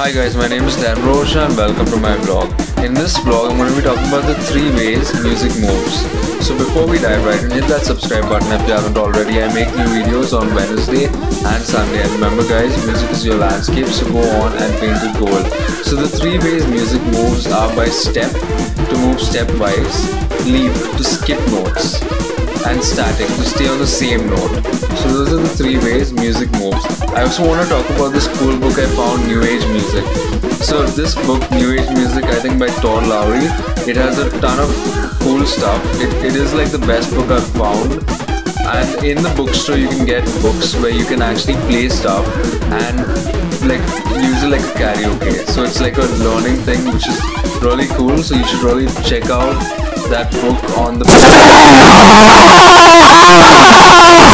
Hi guys, my name is Dan Rocha and welcome to my vlog. In this vlog, I'm going to be talking about the three ways music moves. So before we dive right in, hit that subscribe button if you haven't already. I make new videos on Wednesday and Sunday. And remember guys, music is your landscape, so go on and paint it gold. So the three ways music moves are by step, to move stepwise, leap, to skip notes, and static to stay on the same note. So those are the three ways music moves. I also want to talk about this cool book I found, New Age Music. So this book, New Age Music, I think by Todd Lowry, it has a ton of cool stuff. It, it is like the best book I've found. And in the bookstore, you can get books where you can actually play stuff and like use it like a karaoke. So it's like a learning thing, which is really cool. So you should really check out that book on the.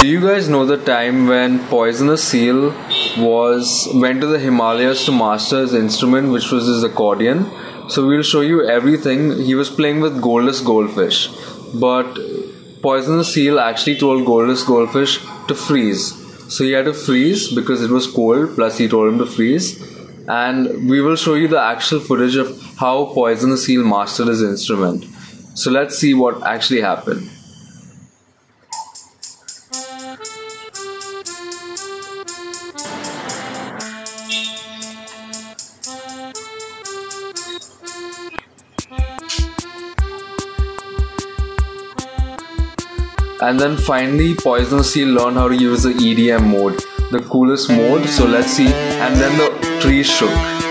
Do you guys know the time when Poisonous Seal was went to the Himalayas to master his instrument, which was his accordion? So we'll show you everything. He was playing with Goldless Goldfish, but Poisonous Seal actually told Goldless Goldfish to freeze. So he had to freeze because it was cold. Plus, he told him to freeze, and we will show you the actual footage of how Poisonous Seal mastered his instrument. So let's see what actually happened. And then finally, Poisonous Seal learned how to use the EDM mode, the coolest mode. So let's see. And then the tree shook.